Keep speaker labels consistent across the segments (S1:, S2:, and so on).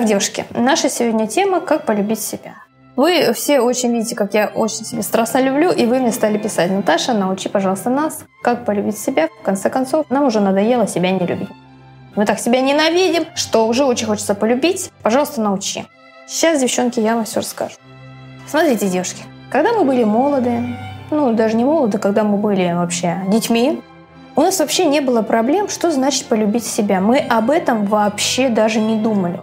S1: Так, девушки, наша сегодня тема «Как полюбить себя». Вы все очень видите, как я очень себя страстно люблю, и вы мне стали писать, Наташа, научи, пожалуйста, нас, как полюбить себя. В конце концов, нам уже надоело себя не любить. Мы так себя ненавидим, что уже очень хочется полюбить. Пожалуйста, научи. Сейчас, девчонки, я вам все расскажу. Смотрите, девушки, когда мы были молоды, ну, даже не молоды, когда мы были вообще детьми, у нас вообще не было проблем, что значит полюбить себя. Мы об этом вообще даже не думали.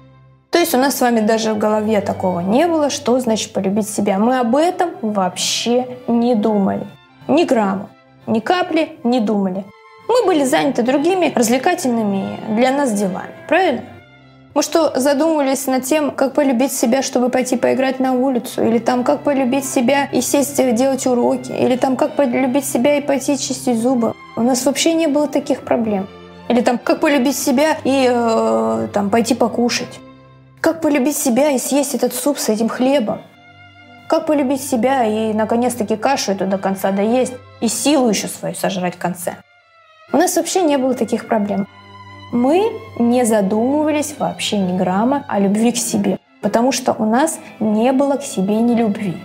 S1: То есть у нас с вами даже в голове такого не было, что значит полюбить себя. Мы об этом вообще не думали. Ни грамма, ни капли не думали. Мы были заняты другими развлекательными для нас делами. Правильно? Мы что, задумывались над тем, как полюбить себя, чтобы пойти поиграть на улицу? Или там, как полюбить себя и сесть делать уроки? Или там, как полюбить себя и пойти чистить зубы? У нас вообще не было таких проблем. Или там, как полюбить себя и э, там, пойти покушать? Как полюбить себя и съесть этот суп с этим хлебом? Как полюбить себя и, наконец-таки, кашу эту до конца доесть и силу еще свою сожрать в конце? У нас вообще не было таких проблем. Мы не задумывались вообще ни грамма о любви к себе, потому что у нас не было к себе ни любви.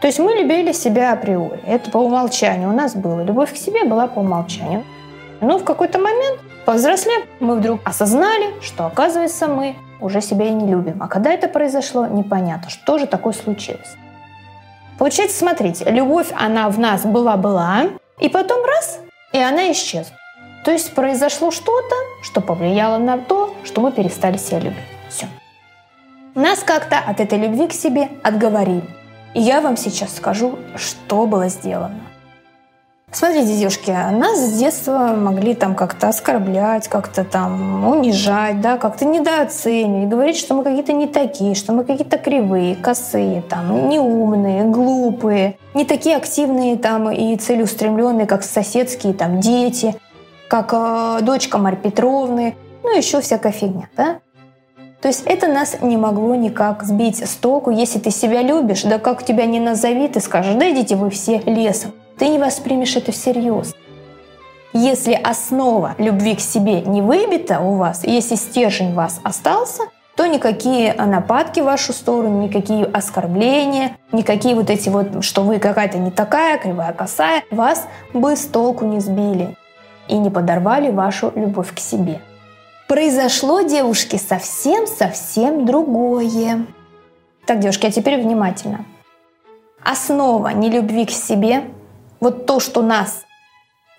S1: То есть мы любили себя априори. Это по умолчанию у нас было. Любовь к себе была по умолчанию. Но в какой-то момент, повзрослев, мы вдруг осознали, что, оказывается, мы уже себя и не любим. А когда это произошло, непонятно, что же такое случилось. Получается, смотрите, любовь, она в нас была-была, и потом раз, и она исчезла. То есть произошло что-то, что повлияло на то, что мы перестали себя любить. Все. Нас как-то от этой любви к себе отговорили. И я вам сейчас скажу, что было сделано. Смотрите, девушки, нас с детства могли там как-то оскорблять, как-то там унижать, да, как-то недооценивать, говорить, что мы какие-то не такие, что мы какие-то кривые, косые, там, неумные, глупые, не такие активные там и целеустремленные, как соседские там дети, как э, дочка Марьи Петровны, ну еще всякая фигня, да. То есть это нас не могло никак сбить с толку. Если ты себя любишь, да как тебя не назови, ты скажешь, да идите вы все лесом ты не воспримешь это всерьез. Если основа любви к себе не выбита у вас, если стержень вас остался, то никакие нападки в вашу сторону, никакие оскорбления, никакие вот эти вот, что вы какая-то не такая, кривая, косая, вас бы с толку не сбили и не подорвали вашу любовь к себе. Произошло, девушки, совсем-совсем другое. Так, девушки, а теперь внимательно. Основа нелюбви к себе вот то, что нас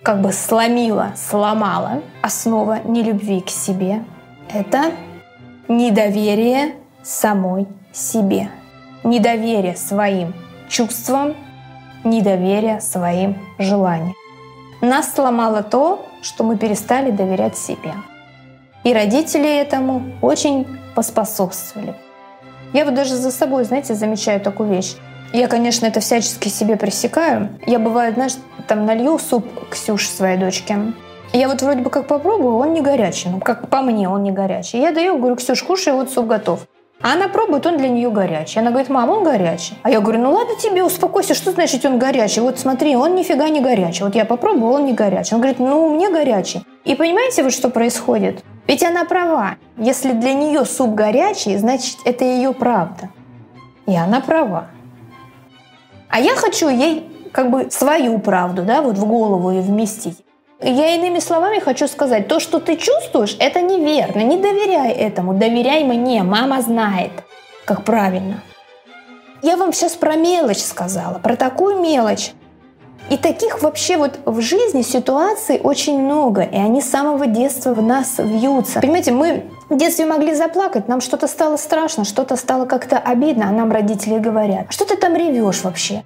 S1: как бы сломило, сломало, основа нелюбви к себе, это недоверие самой себе. Недоверие своим чувствам, недоверие своим желаниям. Нас сломало то, что мы перестали доверять себе. И родители этому очень поспособствовали. Я вот даже за собой, знаете, замечаю такую вещь. Я, конечно, это всячески себе пресекаю. Я, бывает, знаешь, там налью суп Ксюше, своей дочке. Я вот вроде бы как попробую, он не горячий. Ну, как по мне, он не горячий. Я даю, говорю, Ксюш, кушай, вот суп готов. А она пробует, он для нее горячий. Она говорит, мам, он горячий. А я говорю, ну ладно тебе, успокойся, что значит он горячий? Вот смотри, он нифига не горячий. Вот я попробую, он не горячий. Он говорит, ну мне горячий. И понимаете, вот что происходит? Ведь она права. Если для нее суп горячий, значит, это ее правда. И она права. А я хочу ей как бы свою правду, да, вот в голову и вместить. Я иными словами хочу сказать, то, что ты чувствуешь, это неверно. Не доверяй этому, доверяй мне, мама знает, как правильно. Я вам сейчас про мелочь сказала, про такую мелочь. И таких вообще вот в жизни ситуаций очень много, и они с самого детства в нас вьются. Понимаете, мы в детстве могли заплакать, нам что-то стало страшно, что-то стало как-то обидно, а нам родители говорят, что ты там ревешь вообще?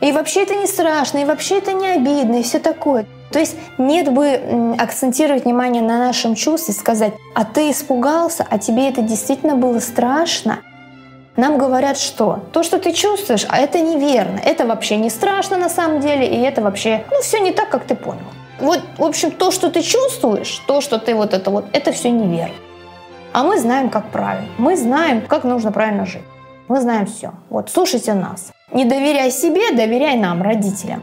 S1: И вообще это не страшно, и вообще это не обидно, и все такое. То есть нет бы акцентировать внимание на нашем чувстве, сказать, а ты испугался, а тебе это действительно было страшно. Нам говорят, что то, что ты чувствуешь, а это неверно, это вообще не страшно на самом деле, и это вообще, ну, все не так, как ты понял. Вот, в общем, то, что ты чувствуешь, то, что ты вот это вот, это все неверно. А мы знаем, как правильно. Мы знаем, как нужно правильно жить. Мы знаем все. Вот, слушайте нас. Не доверяй себе, доверяй нам, родителям.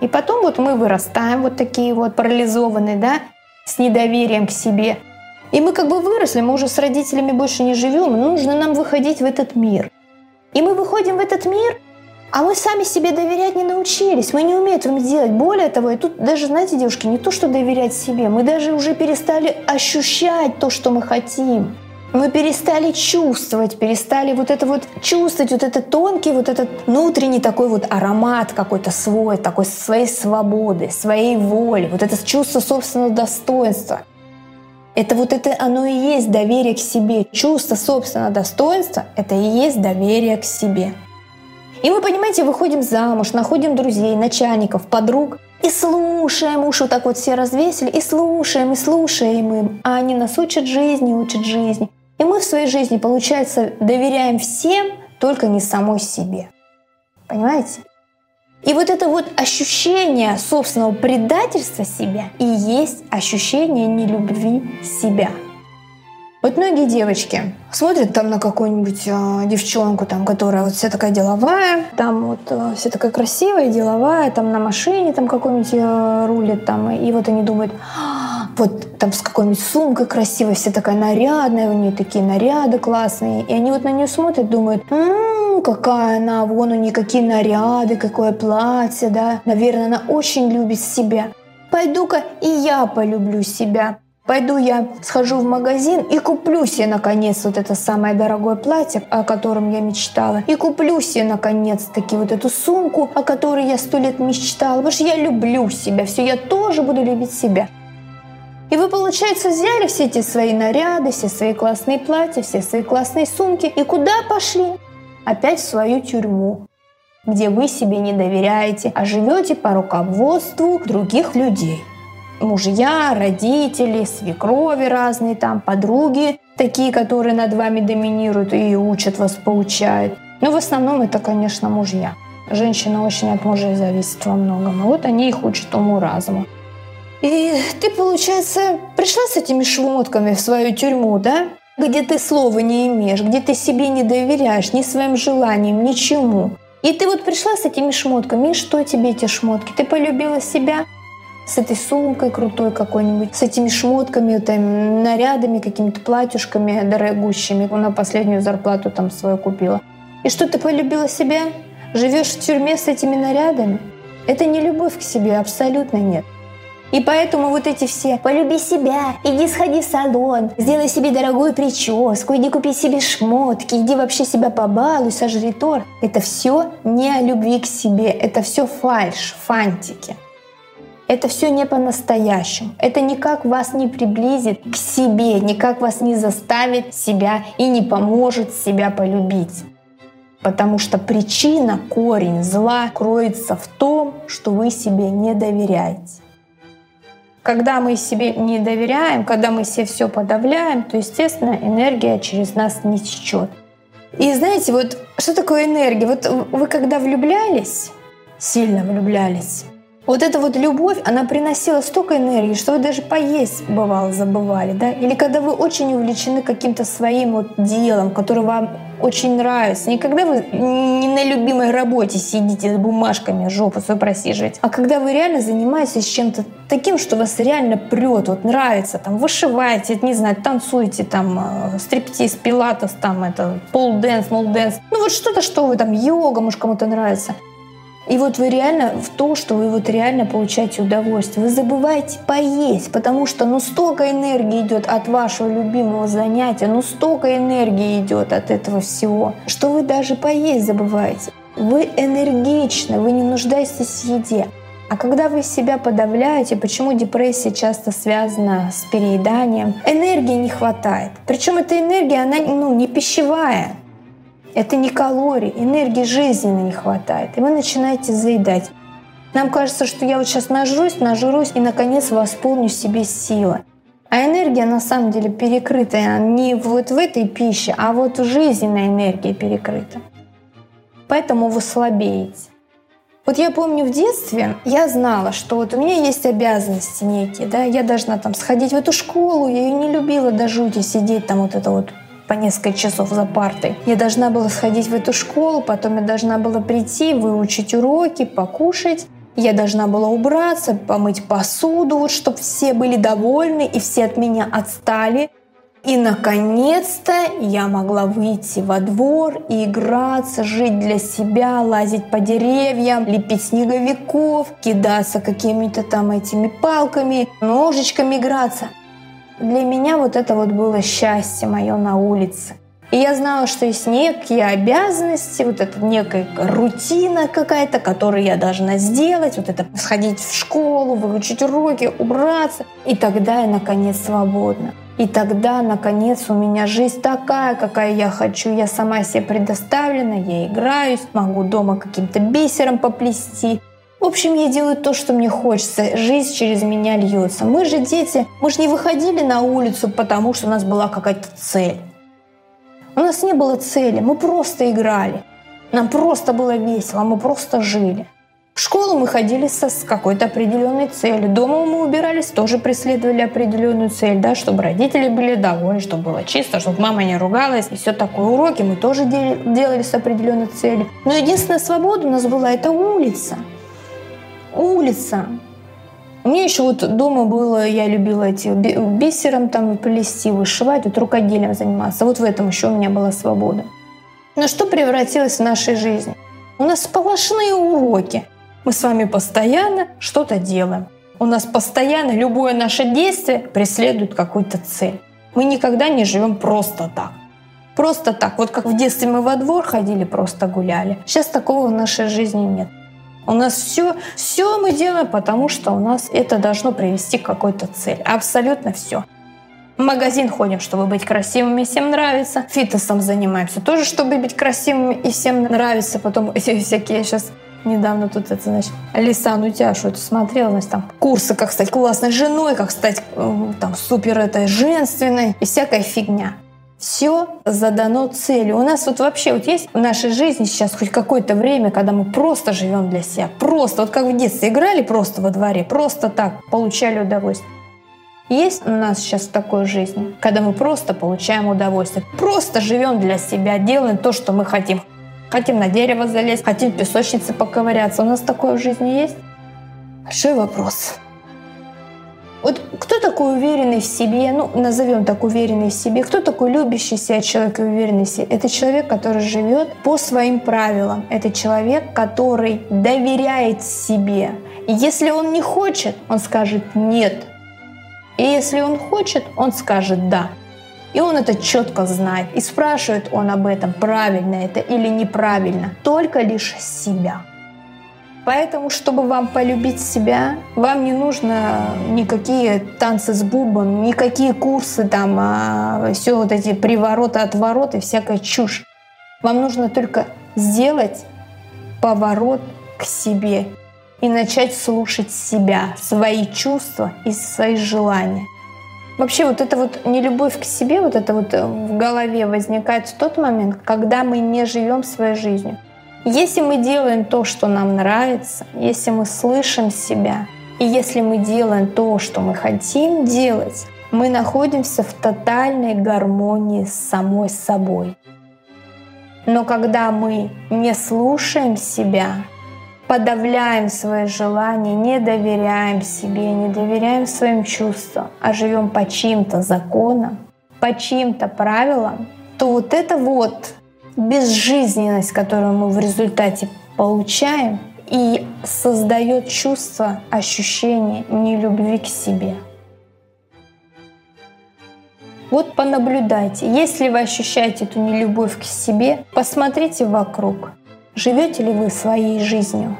S1: И потом вот мы вырастаем вот такие вот парализованные, да, с недоверием к себе. И мы как бы выросли, мы уже с родителями больше не живем, нужно нам выходить в этот мир. И мы выходим в этот мир, а мы сами себе доверять не научились, мы не умеем этого делать. Более того, и тут даже, знаете, девушки, не то, что доверять себе, мы даже уже перестали ощущать то, что мы хотим. Мы перестали чувствовать, перестали вот это вот чувствовать, вот этот тонкий, вот этот внутренний такой вот аромат какой-то свой, такой своей свободы, своей воли, вот это чувство собственного достоинства. Это вот это оно и есть доверие к себе. Чувство собственного достоинства — это и есть доверие к себе. И мы, понимаете, выходим замуж, находим друзей, начальников, подруг, и слушаем, уши вот так вот все развесили, и слушаем, и слушаем им. А они нас учат жизни, учат жизни. И мы в своей жизни, получается, доверяем всем, только не самой себе. Понимаете? И вот это вот ощущение собственного предательства себя и есть ощущение нелюбви себя – вот многие девочки смотрят там на какую-нибудь э, девчонку, там, которая вот вся такая деловая, там вот э, вся такая красивая, деловая, там на машине там какой-нибудь э, рулит, там, и вот они думают, «А, вот там с какой-нибудь сумкой красивой, вся такая нарядная, у нее такие наряды классные. И они вот на нее смотрят, думают, м-м, какая она, вон у нее какие наряды, какое платье, да. Наверное, она очень любит себя. Пойду-ка и я полюблю себя. Пойду я схожу в магазин и куплю себе наконец вот это самое дорогое платье, о котором я мечтала. И куплю себе наконец-таки вот эту сумку, о которой я сто лет мечтала. Потому что я люблю себя. Все, я тоже буду любить себя. И вы, получается, взяли все эти свои наряды, все свои классные платья, все свои классные сумки. И куда пошли? Опять в свою тюрьму где вы себе не доверяете, а живете по руководству других людей мужья, родители, свекрови разные там, подруги, такие, которые над вами доминируют и учат вас, поучают. Но в основном это, конечно, мужья. Женщина очень от мужей зависит во многом. И вот они их учат уму-разуму. И ты, получается, пришла с этими шмотками в свою тюрьму, да? Где ты слова не имеешь, где ты себе не доверяешь, ни своим желаниям, ничему. И ты вот пришла с этими шмотками, и что тебе эти шмотки? Ты полюбила себя? с этой сумкой крутой какой-нибудь, с этими шмотками, там, нарядами, какими-то платьюшками дорогущими. Она последнюю зарплату там свою купила. И что, ты полюбила себя? Живешь в тюрьме с этими нарядами? Это не любовь к себе, абсолютно нет. И поэтому вот эти все «полюби себя», «иди сходи в салон», «сделай себе дорогую прическу», «иди купи себе шмотки», «иди вообще себя побалуй», «сожри торт» — это все не о любви к себе, это все фальш, фантики. Это все не по-настоящему. Это никак вас не приблизит к себе, никак вас не заставит себя и не поможет себя полюбить. Потому что причина, корень зла кроется в том, что вы себе не доверяете. Когда мы себе не доверяем, когда мы себе все подавляем, то, естественно, энергия через нас не течет. И знаете, вот что такое энергия? Вот вы когда влюблялись, сильно влюблялись, вот эта вот любовь, она приносила столько энергии, что вы даже поесть, бывало, забывали, да? Или когда вы очень увлечены каким-то своим вот делом, которое вам очень нравится. Не когда вы не на любимой работе сидите с бумажками, жопу свою просиживаете, а когда вы реально занимаетесь чем-то таким, что вас реально прет, вот нравится, там, вышиваете, не знаю, танцуете, там, э, стриптиз, пилатес, там, это, pole dance, мол dance, ну вот что-то, что вы там, йога, может, кому-то нравится. И вот вы реально в то, что вы вот реально получаете удовольствие. Вы забываете поесть, потому что ну столько энергии идет от вашего любимого занятия, ну столько энергии идет от этого всего, что вы даже поесть забываете. Вы энергичны, вы не нуждаетесь в еде. А когда вы себя подавляете, почему депрессия часто связана с перееданием, энергии не хватает. Причем эта энергия, она ну, не пищевая. Это не калории, энергии жизненно не хватает. И вы начинаете заедать. Нам кажется, что я вот сейчас нажрусь, нажрусь и, наконец, восполню себе силы. А энергия на самом деле перекрытая не вот в этой пище, а вот жизненная энергия перекрыта. Поэтому вы слабеете. Вот я помню в детстве, я знала, что вот у меня есть обязанности некие, да, я должна там сходить в эту школу, я ее не любила до жути сидеть там вот это вот по несколько часов за партой. Я должна была сходить в эту школу, потом я должна была прийти, выучить уроки, покушать. Я должна была убраться, помыть посуду, вот, чтобы все были довольны и все от меня отстали. И, наконец-то, я могла выйти во двор и играться, жить для себя, лазить по деревьям, лепить снеговиков, кидаться какими-то там этими палками, ножичками играться. Для меня вот это вот было счастье мое на улице. И я знала, что есть некие обязанности, вот это некая рутина какая-то, которую я должна сделать, вот это сходить в школу, выучить уроки, убраться. И тогда я, наконец, свободна. И тогда, наконец, у меня жизнь такая, какая я хочу. Я сама себе предоставлена, я играюсь, могу дома каким-то бисером поплести. В общем, я делаю то, что мне хочется. Жизнь через меня льется. Мы же дети, мы же не выходили на улицу, потому что у нас была какая-то цель. У нас не было цели, мы просто играли. Нам просто было весело, мы просто жили. В школу мы ходили со, с какой-то определенной целью. Дома мы убирались, тоже преследовали определенную цель, да, чтобы родители были довольны, чтобы было чисто, чтобы мама не ругалась. И все такое. Уроки мы тоже делали, делали с определенной целью. Но единственная свобода у нас была – это улица. Улица. Мне еще вот дома было, я любила эти бисером там плести, вышивать, вот рукоделием заниматься. Вот в этом еще у меня была свобода. Но что превратилось в нашей жизни? У нас сплошные уроки. Мы с вами постоянно что-то делаем. У нас постоянно любое наше действие преследует какую-то цель. Мы никогда не живем просто так. Просто так. Вот как в детстве мы во двор ходили, просто гуляли. Сейчас такого в нашей жизни нет. У нас все, все мы делаем, потому что у нас это должно привести к какой-то цели. Абсолютно все. В магазин ходим, чтобы быть красивыми, всем нравится. Фитнесом занимаемся тоже, чтобы быть красивыми и всем нравится. Потом всякие сейчас недавно тут это, значит, Лисан, у тебя что-то смотрела, значит, там курсы, как стать классной женой, как стать там супер этой женственной и всякая фигня. Все задано целью. У нас вот вообще вот есть в нашей жизни сейчас хоть какое-то время, когда мы просто живем для себя. Просто, вот как в детстве играли просто во дворе, просто так, получали удовольствие. Есть у нас сейчас такой жизни, когда мы просто получаем удовольствие. Просто живем для себя, делаем то, что мы хотим. Хотим на дерево залезть, хотим в песочнице поковыряться. У нас такое в жизни есть? Большой вопрос. Вот кто такой уверенный в себе, ну, назовем так уверенный в себе, кто такой любящий себя человек и уверенный в себе? Это человек, который живет по своим правилам. Это человек, который доверяет себе. И если он не хочет, он скажет «нет». И если он хочет, он скажет «да». И он это четко знает. И спрашивает он об этом, правильно это или неправильно, только лишь себя. Поэтому, чтобы вам полюбить себя, вам не нужно никакие танцы с бубом, никакие курсы, там, а, все вот эти привороты, отвороты, всякая чушь. Вам нужно только сделать поворот к себе и начать слушать себя, свои чувства и свои желания. Вообще вот это вот нелюбовь к себе, вот это вот в голове возникает в тот момент, когда мы не живем своей жизнью. Если мы делаем то, что нам нравится, если мы слышим себя, и если мы делаем то, что мы хотим делать, мы находимся в тотальной гармонии с самой собой. Но когда мы не слушаем себя, подавляем свои желания, не доверяем себе, не доверяем своим чувствам, а живем по чьим-то законам, по чьим-то правилам, то вот это вот безжизненность, которую мы в результате получаем, и создает чувство, ощущение нелюбви к себе. Вот понаблюдайте. Если вы ощущаете эту нелюбовь к себе, посмотрите вокруг. Живете ли вы своей жизнью?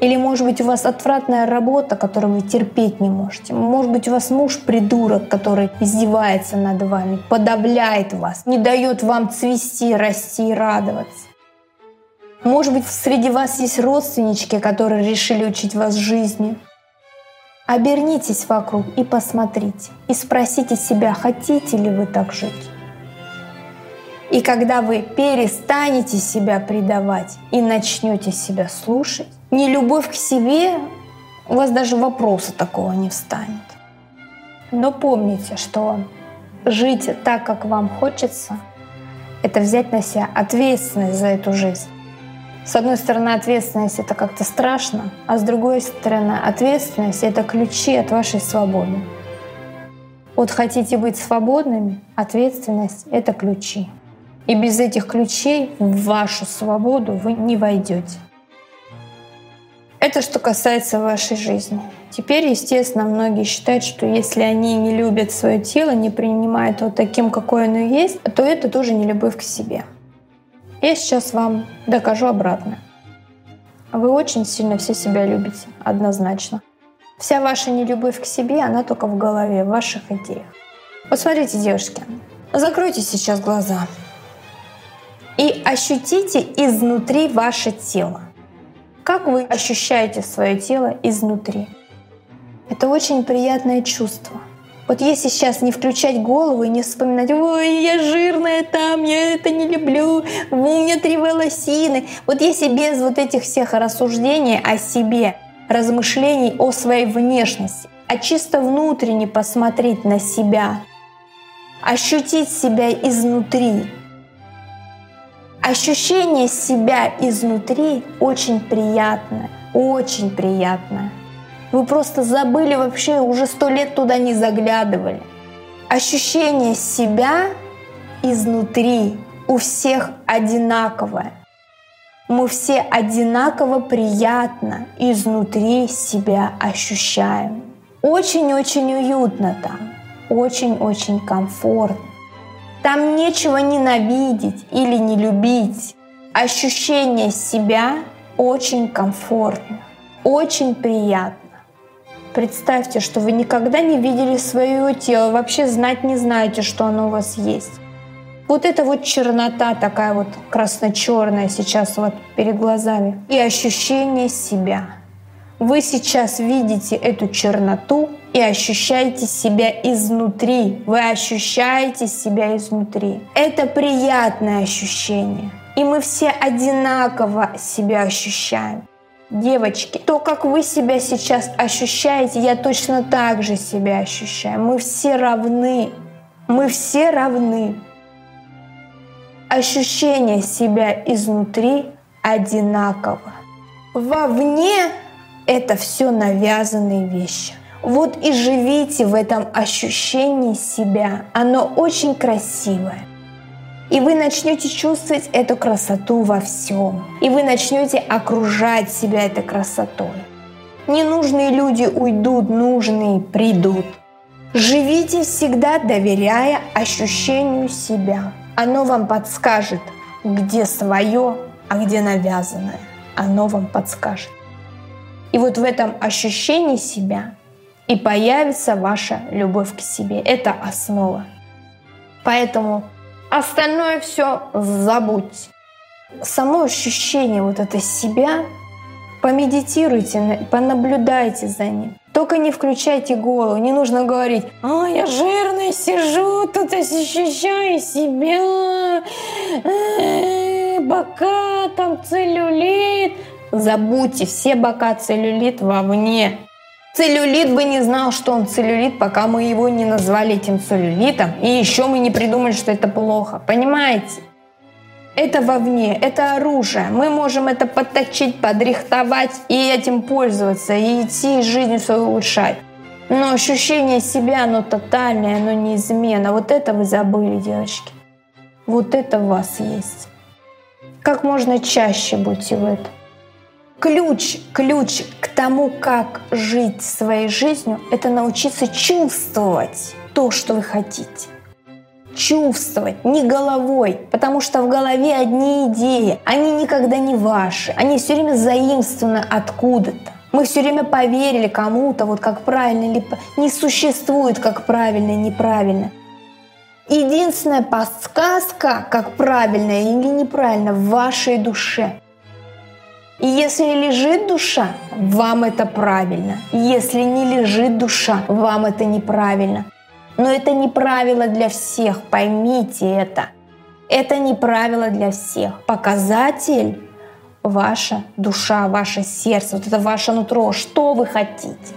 S1: Или, может быть, у вас отвратная работа, которую вы терпеть не можете. Может быть, у вас муж придурок, который издевается над вами, подавляет вас, не дает вам цвести, расти и радоваться. Может быть, среди вас есть родственнички, которые решили учить вас жизни. Обернитесь вокруг и посмотрите. И спросите себя, хотите ли вы так жить. И когда вы перестанете себя предавать и начнете себя слушать, не любовь к себе, у вас даже вопроса такого не встанет. Но помните, что жить так, как вам хочется, это взять на себя ответственность за эту жизнь. С одной стороны, ответственность — это как-то страшно, а с другой стороны, ответственность — это ключи от вашей свободы. Вот хотите быть свободными, ответственность — это ключи. И без этих ключей в вашу свободу вы не войдете. Это что касается вашей жизни. Теперь, естественно, многие считают, что если они не любят свое тело, не принимают его таким, какое оно есть, то это тоже не любовь к себе. Я сейчас вам докажу обратное. Вы очень сильно все себя любите, однозначно. Вся ваша нелюбовь к себе, она только в голове, в ваших идеях. Вот смотрите, девушки, закройте сейчас глаза и ощутите изнутри ваше тело. Как вы ощущаете свое тело изнутри? Это очень приятное чувство. Вот если сейчас не включать голову и не вспоминать, ой, я жирная там, я это не люблю, у меня три волосины. Вот если без вот этих всех рассуждений о себе, размышлений о своей внешности, а чисто внутренне посмотреть на себя, ощутить себя изнутри, Ощущение себя изнутри очень приятное, очень приятное. Вы просто забыли вообще, уже сто лет туда не заглядывали. Ощущение себя изнутри у всех одинаковое. Мы все одинаково приятно изнутри себя ощущаем. Очень-очень уютно там, очень-очень комфортно. Там нечего ненавидеть или не любить. Ощущение себя очень комфортно, очень приятно. Представьте, что вы никогда не видели свое тело, вообще знать не знаете, что оно у вас есть. Вот эта вот чернота такая вот красно-черная сейчас вот перед глазами. И ощущение себя. Вы сейчас видите эту черноту и ощущаете себя изнутри. Вы ощущаете себя изнутри. Это приятное ощущение. И мы все одинаково себя ощущаем. Девочки, то, как вы себя сейчас ощущаете, я точно так же себя ощущаю. Мы все равны. Мы все равны. Ощущение себя изнутри одинаково. Вовне это все навязанные вещи. Вот и живите в этом ощущении себя. Оно очень красивое. И вы начнете чувствовать эту красоту во всем. И вы начнете окружать себя этой красотой. Ненужные люди уйдут, нужные придут. Живите всегда, доверяя ощущению себя. Оно вам подскажет, где свое, а где навязанное. Оно вам подскажет. И вот в этом ощущении себя и появится ваша любовь к себе. Это основа. Поэтому остальное все забудьте. Само ощущение вот это себя, помедитируйте, понаблюдайте за ним. Только не включайте голову, не нужно говорить, а я жирная сижу, тут ощущаю себя, э, бока, там целлюлит. Забудьте, все бока целлюлит вовне. Целлюлит бы не знал, что он целлюлит, пока мы его не назвали этим целлюлитом. И еще мы не придумали, что это плохо. Понимаете? Это вовне, это оружие. Мы можем это подточить, подрихтовать и этим пользоваться, и идти жизнь свою улучшать. Но ощущение себя, оно тотальное, оно неизменно. Вот это вы забыли, девочки. Вот это у вас есть. Как можно чаще будьте в этом. Ключ, ключ к тому, как жить своей жизнью, это научиться чувствовать то, что вы хотите. Чувствовать, не головой, потому что в голове одни идеи, они никогда не ваши, они все время заимствованы откуда-то. Мы все время поверили кому-то, вот как правильно или не существует как правильно и неправильно. Единственная подсказка, как правильно или неправильно в вашей душе. И если лежит душа, вам это правильно. Если не лежит душа, вам это неправильно. Но это не правило для всех, поймите это. Это не правило для всех. Показатель – ваша душа, ваше сердце, вот это ваше нутро, что вы хотите.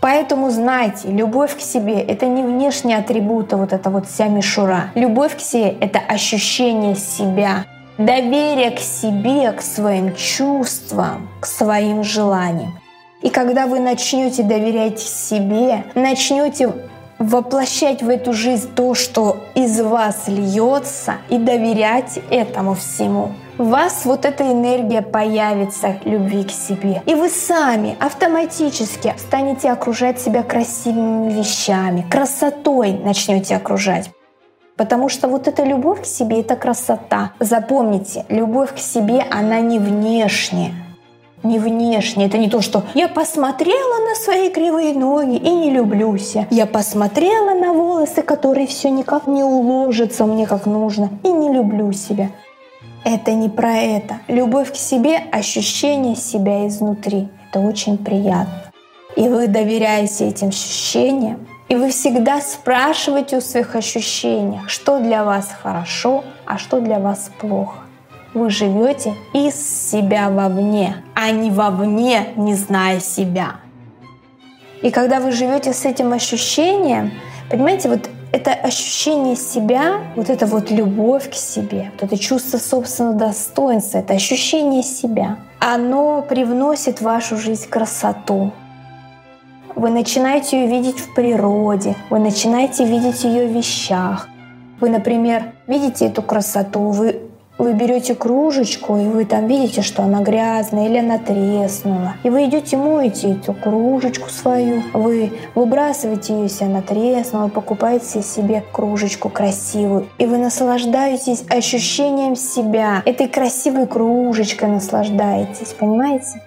S1: Поэтому знайте, любовь к себе — это не внешние атрибуты, вот это вот вся мишура. Любовь к себе — это ощущение себя, доверие к себе, к своим чувствам, к своим желаниям. И когда вы начнете доверять себе, начнете воплощать в эту жизнь то, что из вас льется, и доверять этому всему. В вас вот эта энергия появится любви к себе. И вы сами автоматически станете окружать себя красивыми вещами, красотой начнете окружать. Потому что вот эта любовь к себе — это красота. Запомните, любовь к себе, она не внешняя не внешне. Это не то, что я посмотрела на свои кривые ноги и не люблюсь. Я посмотрела на волосы, которые все никак не уложатся мне как нужно, и не люблю себя. Это не про это. Любовь к себе — ощущение себя изнутри. Это очень приятно. И вы доверяете этим ощущениям, и вы всегда спрашиваете у своих ощущений, что для вас хорошо, а что для вас плохо вы живете из себя вовне, а не вовне, не зная себя. И когда вы живете с этим ощущением, понимаете, вот это ощущение себя, вот это вот любовь к себе, вот это чувство собственного достоинства, это ощущение себя, оно привносит в вашу жизнь красоту. Вы начинаете ее видеть в природе, вы начинаете видеть ее в вещах. Вы, например, видите эту красоту, вы вы берете кружечку, и вы там видите, что она грязная или она треснула. И вы идете моете эту кружечку свою, вы выбрасываете ее, если она треснула, покупаете себе кружечку красивую. И вы наслаждаетесь ощущением себя, этой красивой кружечкой наслаждаетесь, понимаете?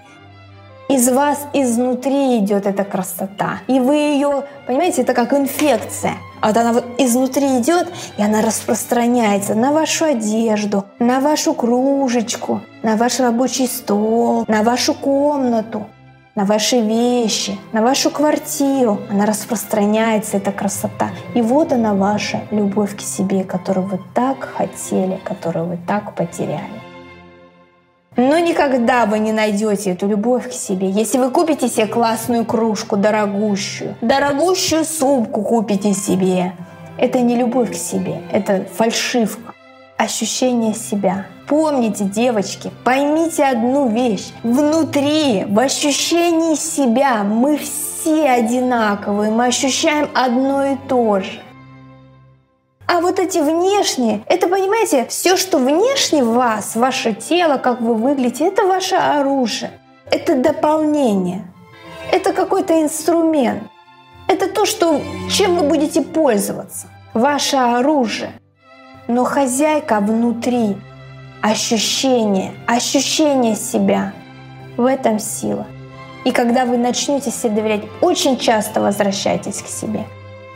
S1: Из вас изнутри идет эта красота. И вы ее, понимаете, это как инфекция. Вот она вот изнутри идет, и она распространяется на вашу одежду, на вашу кружечку, на ваш рабочий стол, на вашу комнату, на ваши вещи, на вашу квартиру. Она распространяется, эта красота. И вот она ваша любовь к себе, которую вы так хотели, которую вы так потеряли. Но никогда вы не найдете эту любовь к себе, если вы купите себе классную кружку, дорогущую, дорогущую сумку купите себе. Это не любовь к себе, это фальшивка, ощущение себя. Помните, девочки, поймите одну вещь. Внутри, в ощущении себя мы все одинаковые, мы ощущаем одно и то же. А вот эти внешние, это, понимаете, все, что внешне вас, ваше тело, как вы выглядите, это ваше оружие. Это дополнение. Это какой-то инструмент. Это то, что, чем вы будете пользоваться. Ваше оружие. Но хозяйка внутри. Ощущение. Ощущение себя. В этом сила. И когда вы начнете себе доверять, очень часто возвращайтесь к себе.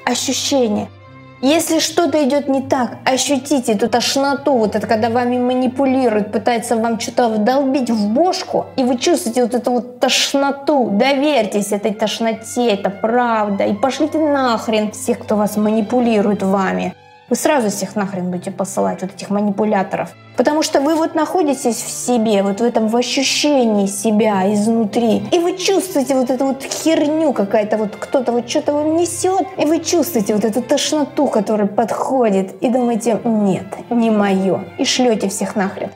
S1: Ощущение – если что-то идет не так, ощутите эту тошноту, вот это когда вами манипулируют, пытаются вам что-то вдолбить в бошку, и вы чувствуете вот эту вот тошноту, доверьтесь этой тошноте, это правда, и пошлите нахрен всех, кто вас манипулирует вами. Вы сразу всех нахрен будете посылать, вот этих манипуляторов. Потому что вы вот находитесь в себе, вот в этом в ощущении себя изнутри. И вы чувствуете вот эту вот херню какая-то, вот кто-то вот что-то вам несет, и вы чувствуете вот эту тошноту, которая подходит, и думаете, нет, не мое, и шлете всех нахрен.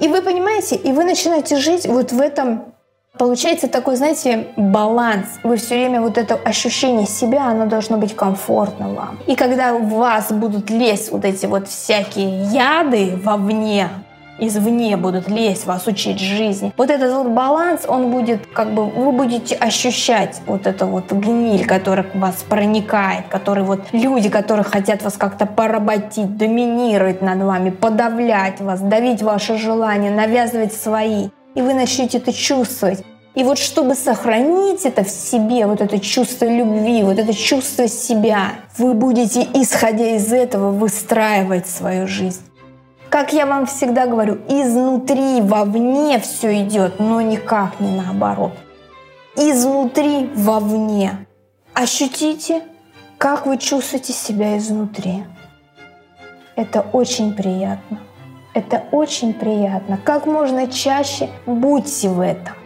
S1: И вы понимаете, и вы начинаете жить вот в этом Получается такой, знаете, баланс. Вы все время вот это ощущение себя, оно должно быть комфортно вам. И когда в вас будут лезть вот эти вот всякие яды вовне, извне будут лезть, вас учить жизни. Вот этот вот баланс, он будет, как бы, вы будете ощущать вот эту вот гниль, которая к вас проникает, который вот люди, которые хотят вас как-то поработить, доминировать над вами, подавлять вас, давить ваши желания, навязывать свои и вы начнете это чувствовать. И вот чтобы сохранить это в себе, вот это чувство любви, вот это чувство себя, вы будете, исходя из этого, выстраивать свою жизнь. Как я вам всегда говорю, изнутри вовне все идет, но никак не наоборот. Изнутри вовне. Ощутите, как вы чувствуете себя изнутри. Это очень приятно. Это очень приятно. Как можно чаще будьте в этом.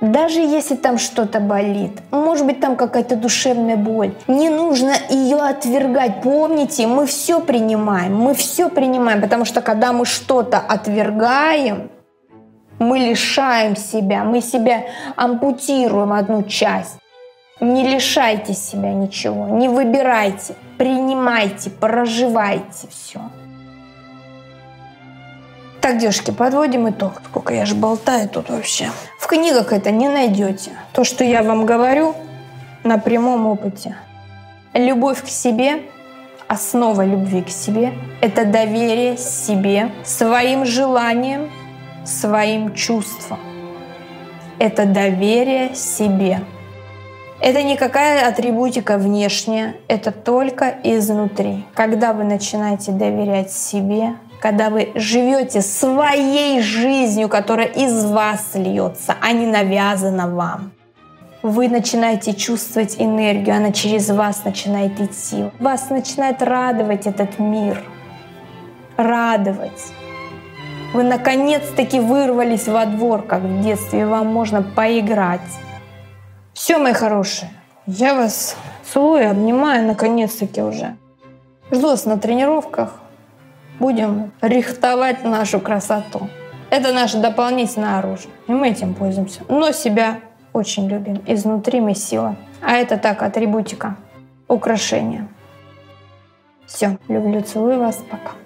S1: Даже если там что-то болит, может быть там какая-то душевная боль, не нужно ее отвергать. Помните, мы все принимаем, мы все принимаем, потому что когда мы что-то отвергаем, мы лишаем себя, мы себя ампутируем одну часть. Не лишайте себя ничего, не выбирайте, принимайте, проживайте все. Так, девушки, подводим итог. Сколько я же болтаю тут вообще. В книгах это не найдете. То, что я вам говорю, на прямом опыте. Любовь к себе, основа любви к себе – это доверие себе, своим желаниям, своим чувствам. Это доверие себе. Это никакая атрибутика внешняя, это только изнутри. Когда вы начинаете доверять себе, когда вы живете своей жизнью, которая из вас льется, а не навязана вам. Вы начинаете чувствовать энергию, она через вас начинает идти. Вас начинает радовать этот мир. Радовать. Вы наконец-таки вырвались во двор, как в детстве, вам можно поиграть. Все, мои хорошие, я вас целую, обнимаю наконец-таки уже. Жду вас на тренировках будем рихтовать нашу красоту. Это наше дополнительное оружие, и мы этим пользуемся. Но себя очень любим. Изнутри мы сила. А это так, атрибутика, украшение. Все, люблю, целую вас, пока.